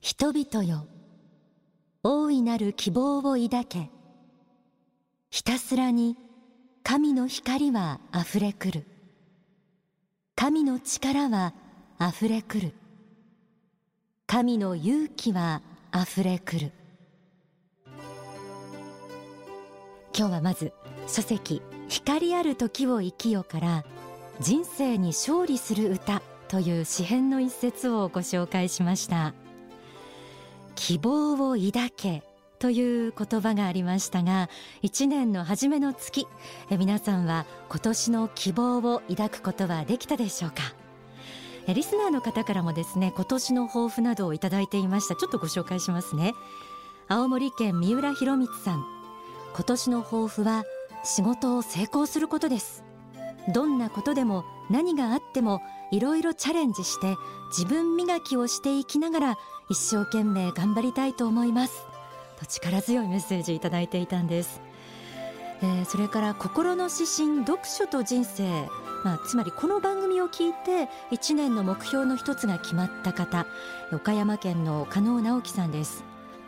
人々よ大いなる希望を抱け。ひたすらに神の光はあふれくる。神の力はあふれくる。神の勇気はあふれくる。今日はまず書籍光ある時を生きよから人生に勝利する歌という詩編の一節をご紹介しました。希望を抱けという言葉がありましたが一年の初めの月え皆さんは今年の希望を抱くことはできたでしょうか？えリスナーの方からもですね今年の抱負などをいただいていました。ちょっとご紹介しますね。青森県三浦博光さん。今年の抱負は仕事を成功することです。どんなことでも何があってもいろいろチャレンジして自分磨きをしていきながら一生懸命頑張りたいと思います。と力強いメッセージいただいていたんです、えー、それから心の指針読書と人生。まあ、つまりこの番組を聞いて1年の目標の一つが決まった方。岡山県の加納直樹さんです。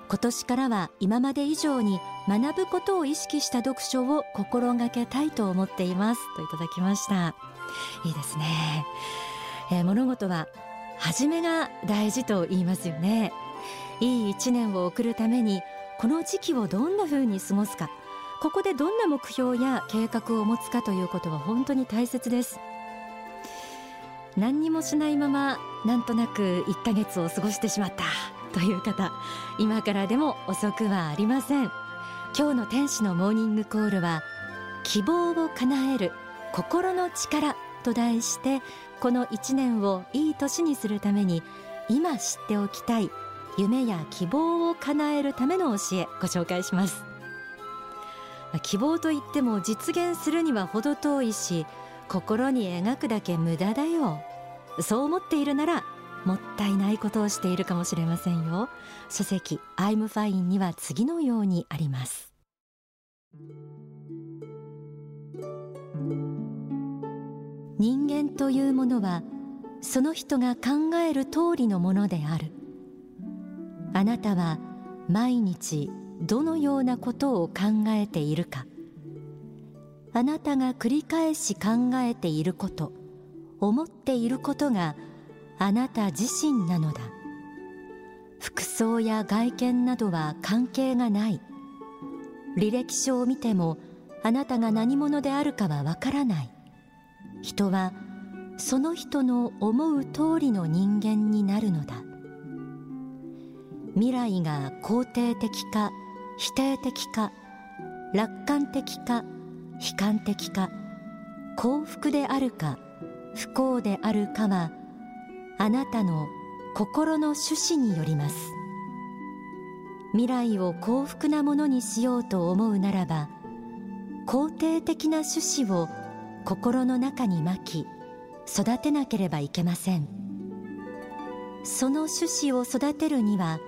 今年からは今まで以上に学ぶことを意識した読書を心がけたいと思っています。といただきました。いいですね、えー、物事は初めが大事と言いますよね。いい一年を送るためにこの時期をどんな風に過ごすか。ここでどんな目標や計画を持つかということは本当に大切です。何にもしないままなんとなく1ヶ月を過ごしてしまった。という方今からでも遅くはありません。今日の天使のモーニングコールは希望を叶える心の力と題してこの1年をいい年にするために今知っておきたい夢や希望を叶えるための教えご紹介します。希望といっても実現するには程遠いし心に描くだけ無駄だよ。そう思っているならもったいないことをしているかもしれませんよ。書籍「I'm fine」には次のようにあります。人間というものはその人が考える通りのものである。あなたは毎日どのようなことを考えているか。あなたが繰り返し考えていること思っていることがあなた自身なのだ。服装や外見などは関係がない。履歴書を見てもあなたが何者であるかはわからない。人はその人の思う通りの人間になるのだ。未来が肯定的か否定的か楽観的か悲観的か幸福であるか不幸であるかはあなたの心の趣旨によります。未来を幸福なものにしようと思うならば肯定的な趣旨を心の中にまき育てなければいけません。その趣旨を育てるには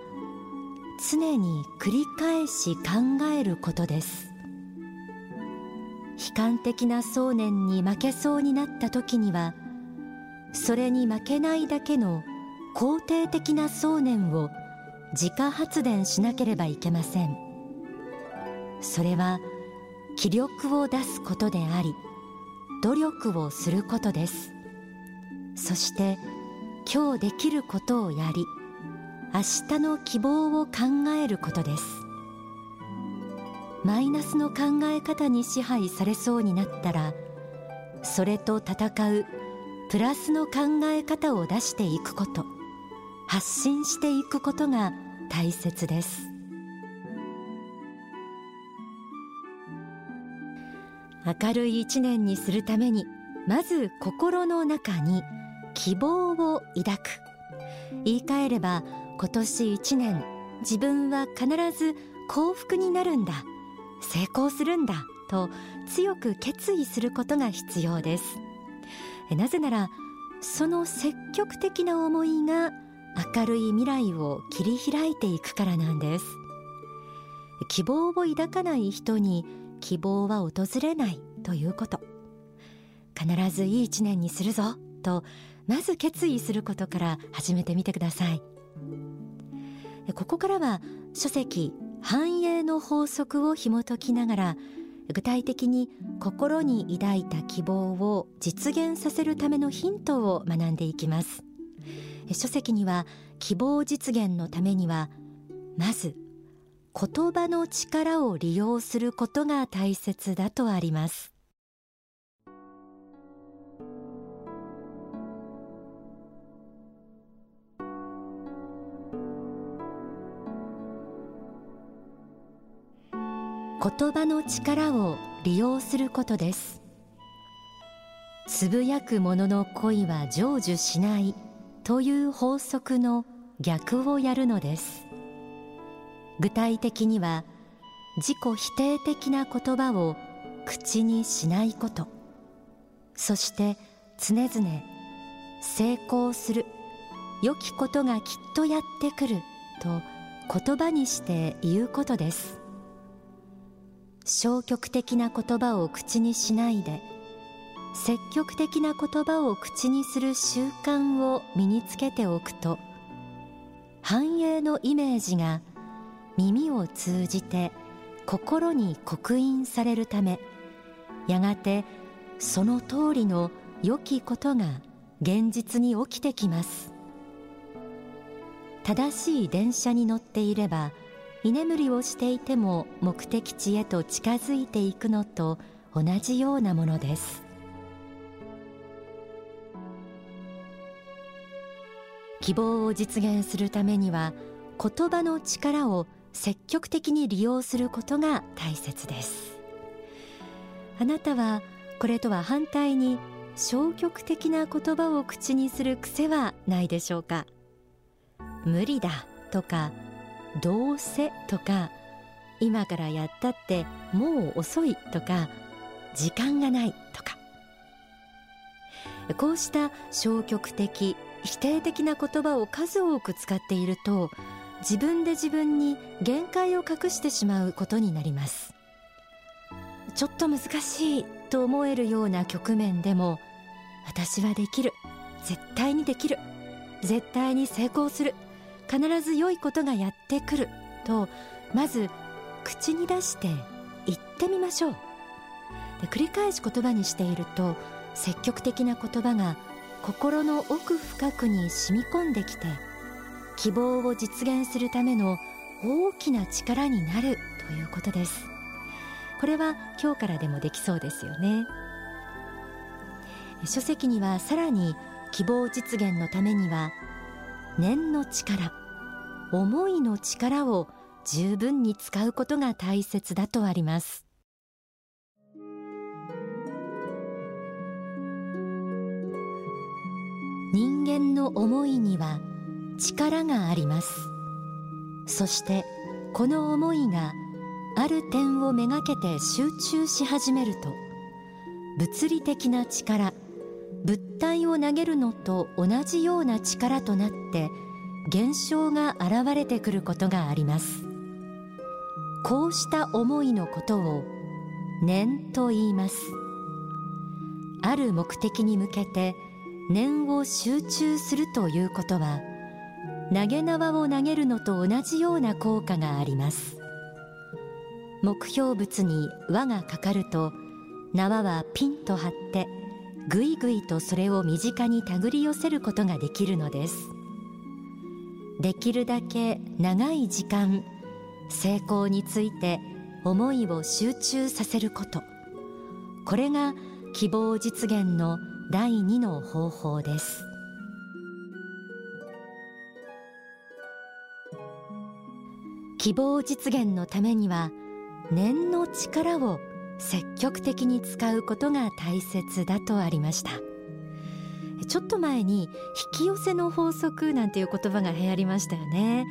常に繰り返し考えることです。悲観的な想念に負けそうになった時にはそれに負けないだけの肯定的な想念を自家発電しなければいけません。それは気力を出すことであり努力をすることです。そして今日できることをやり明日の希望を考えることです。マイナスの考え方に支配されそうになったらそれと戦うプラスの考え方を出していくこと発信していくことが大切です。明るい一年にするためにまず心の中に希望を抱く。言い換えれば今年一年自分は必ず幸福になるんだ。成功するんだ。と強く決意することが必要です。なぜならその積極的な思いが明るい未来を切り開いていくからなんです。希望を抱かない人に希望は訪れないということ。必ずいい一年にするぞ。とまず決意することから始めてみてください。ここからは書籍繁栄の法則を紐解きながら具体的に心に抱いた希望を実現させるためのヒントを学んでいきます。書籍には希望実現のためにはまず言葉の力を利用することが大切だとあります。言葉の力を利用することです。つぶやく者の恋は成就しないという法則の逆をやるのです。具体的には自己否定的な言葉を口にしないこと。そして常々成功する良きことがきっとやってくると言葉にして言うことです。消極的な言葉を口にしないで積極的な言葉を口にする習慣を身につけておくと繁栄のイメージが耳を通じて心に刻印されるためやがてその通りの良きことが現実に起きてきます。正しい電車に乗っていれば居眠りをしていても目的地へと近づいていくのと同じようなものです。希望を実現するためには言葉の力を積極的に利用することが大切です。あなたはこれとは反対に消極的な言葉を口にする癖はないでしょうか？無理だとかどうせとか今からやったってもう遅いとか時間がないとか。こうした消極的否定的な言葉を数多く使っていると自分で自分に限界を隠してしまうことになります。ちょっと難しいと思えるような局面でも私はできる。絶対にできる。絶対に成功する。必ず良いことがやってくる。とまず口に出して言ってみましょう。で繰り返し言葉にしていると積極的な言葉が心の奥深くに染み込んできて希望を実現するための大きな力になるということです。これは今日からでもできそうですよね。書籍にはさらに希望実現のためには念の力思いの力を十分に使うことが大切だとあります。人間の思いには力があります。そしてこの思いがある点をめがけて集中し始めると物理的な力物体を投げるのと同じような力となって現象が現れてくることがあります。こうした思いのことを念と言います。ある目的に向けて念を集中するということは投げ縄を投げるのと同じような効果があります。目標物に輪がかかると縄はピンと張ってぐいぐいとそれを身近に手繰り寄せることができるのです。できるだけ長い時間成功について思いを集中させること。これが希望実現の第二の方法です。希望実現のためには念の力を積極的に使うことが大切だとありました。ちょっと前に引き寄せの法則なんていう言葉が流行りましたよね。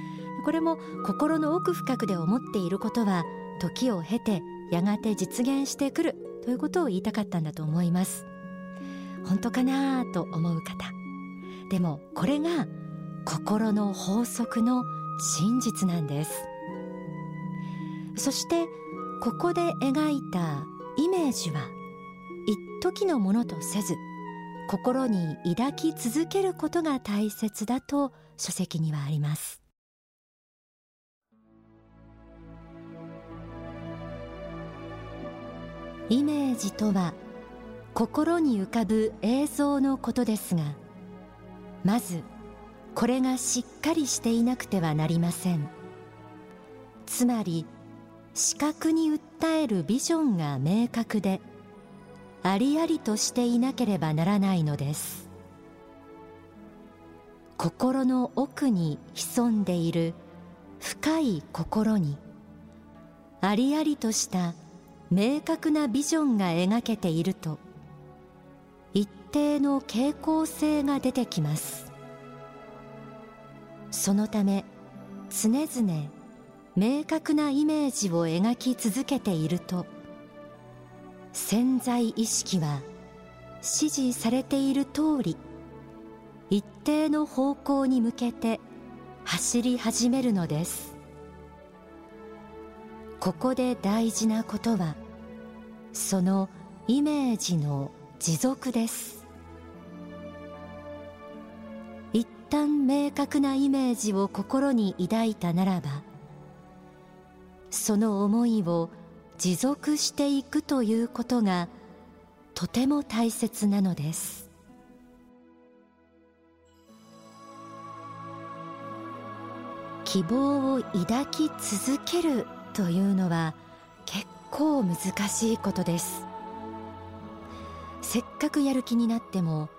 これも心の奥深くで思っていることは時を経てやがて実現してくるということを言いたかったんだと思います。本当かなと思う方。でもこれが心の法則の真実なんです。そしてここで描いたイメージは一時のものとせず心に抱き続けることが大切だと書籍にはあります。イメージとは心に浮かぶ映像のことですがまずこれがしっかりしていなくてはなりません。つまり「視覚に訴えるビジョンが明確でありありとしていなければならないのです。心の奥に潜んでいる深い心にありありとした明確なビジョンが描けていると一定の傾向性が出てきます。そのため常々明確なイメージを描き続けていると潜在意識は指示されている通り一定の方向に向けて走り始めるのです。ここで大事なことはそのイメージの持続です。一旦明確なイメージを心に抱いたならばその思いを持続していくということがとても大切なのです。希望を抱き続けるというのは結構難しいことです。せっかくやる気になっても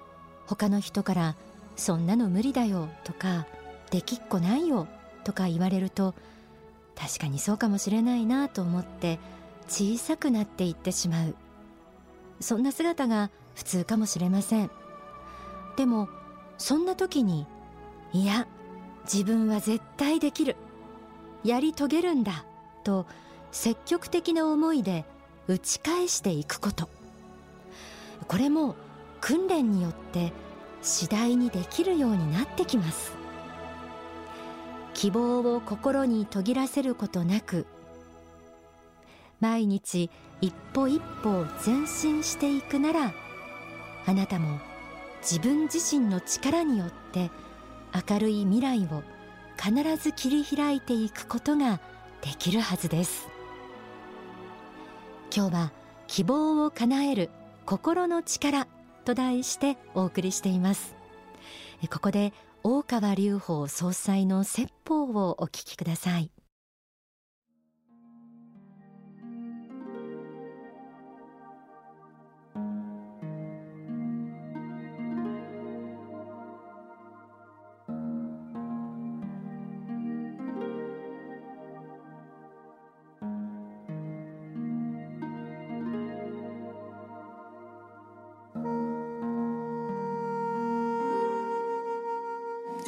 他の人から「そんなの無理だよ」とか「できっこないよ」とか言われると確かにそうかもしれないなと思って小さくなっていってしまう。そんな姿が普通かもしれません。でもそんな時にいや自分は絶対できる。やり遂げるんだ。と積極的な思いで打ち返していくこと。これも訓練によって次第にできるようになってきます。希望を心に途切らせることなく毎日一歩一歩前進していくならあなたも自分自身の力によって明るい未来を必ず切り開いていくことができるはずです。今日は希望を叶える心の力と題してお送りしています。ここで大川隆法総裁の説法をお聞きください。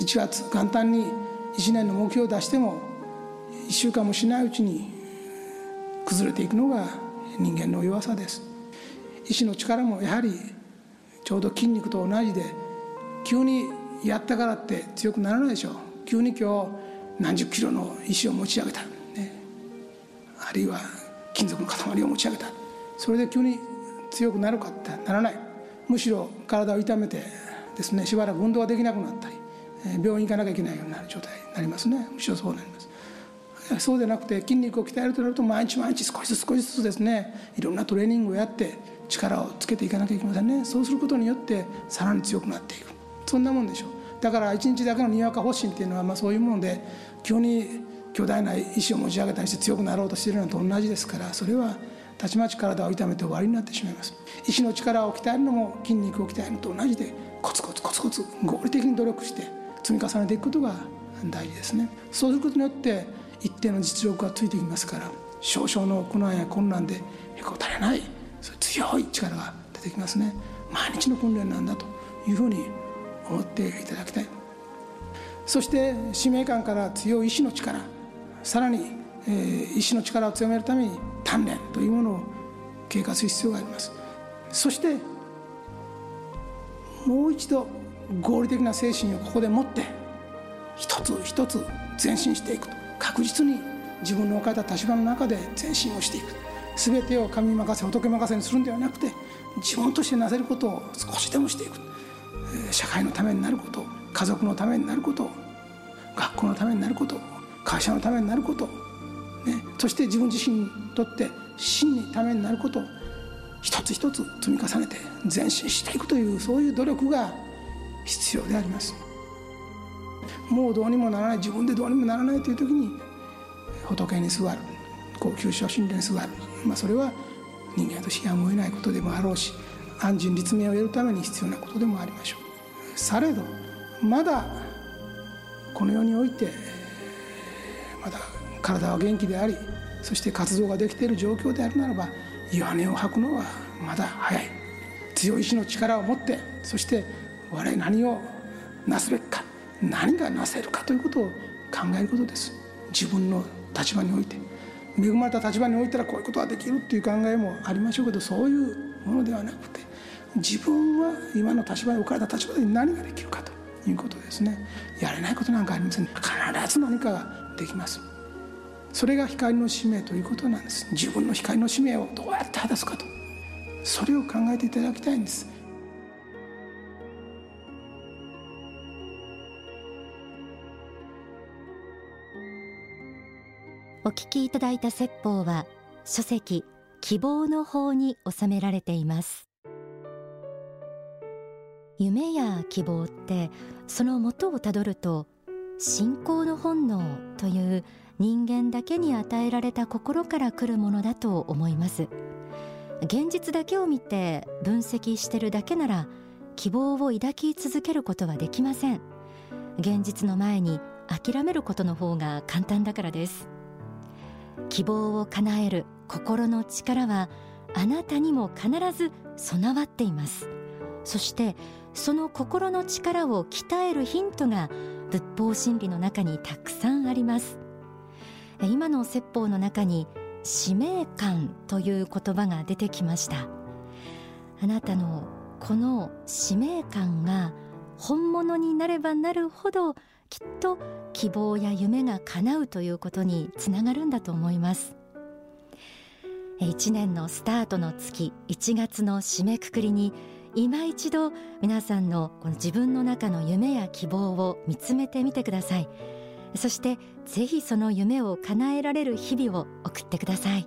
1月簡単に1年の目標を出しても1週間もしないうちに崩れていくのが人間の弱さです。意志の力もやはりちょうど筋肉と同じで急にやったからって強くならないでしょう。急に今日何十キロの石を持ち上げた、ね、あるいは金属の塊を持ち上げた。それで急に強くなるかってならない。むしろ体を痛めてですねしばらく運動ができなくなったり。病院行かなきゃいけないようになる状態になりますね。むしろそうなります。そうでなくて筋肉を鍛えるとなると毎日毎日少しずつ少しずつですね。いろんなトレーニングをやって力をつけていかなきゃいけませんね。そうすることによってさらに強くなっていく。そんなもんでしょう。だから一日だけのにわか発信っていうのはまあそういうもので急に巨大な石を持ち上げたりして強くなろうとしているのと同じですからそれはたちまち体を痛めて終わりになってしまいます。石の力を鍛えるのも筋肉を鍛えるのと同じでコツコツコツコツ合理的に努力して積み重ねていくことが大事ですね。そうすることによって一定の実力がついてきますから少々の苦難や困難でへこたれない強い力が出てきますね。毎日の訓練なんだというふうに思っていただきたい。そして使命感から強い意志の力さらに、えー、意志の力を強めるために鍛錬というものを経過する必要があります。そしてもう一度合理的な精神をここで持って一つ一つ前進していくと。確実に自分の置かれた立場の中で前進をしていく。全てを神任せ仏任せにするんではなくて自分としてなせることを少しでもしていく。社会のためになること家族のためになること学校のためになること会社のためになること、ね、そして自分自身にとって真にためになること一つ一つ積み重ねて前進していくというそういう努力が必要であります。もうどうにもならない。自分でどうにもならないという時に仏に座る。高級書神殿に座る、まあ、それは人間としてやむを得ないことでもあろうし安心立命を得るために必要なことでもありましょう。されどまだこの世においてまだ体は元気でありそして活動ができている状況であるならば弱音を吐くのはまだ早い。強い意志の力を持ってそして我々何をなすべきか何がなせるかということを考えることです。自分の立場において。恵まれた立場においたらこういうことができるっていう考えもありましょうけどそういうものではなくて自分は今の立場に置かれた立場で何ができるかということですね。やれないことなんかありません。必ず何かができます。それが光の使命ということなんです。自分の光の使命をどうやって果たすかと。それを考えていただきたいんです。お聞きいただいた説法は書籍希望の法に収められています。夢や希望ってその元をたどると信仰の本能という人間だけに与えられた心から来るものだと思います。現実だけを見て分析してるだけなら希望を抱き続けることはできません。現実の前に諦めることの方が簡単だからです。希望を叶える心の力はあなたにも必ず備わっています。そしてその心の力を鍛えるヒントが仏法真理の中にたくさんあります。今の説法の中に使命感という言葉が出てきました。あなたのこの使命感が本物になればなるほどきっと希望や夢が叶うということにつながるんだと思います。1年のスタートの月1月の締めくくりに今一度皆さんのこの自分の中の夢や希望を見つめてみてください。そしてぜひその夢を叶えられる日々を送ってください。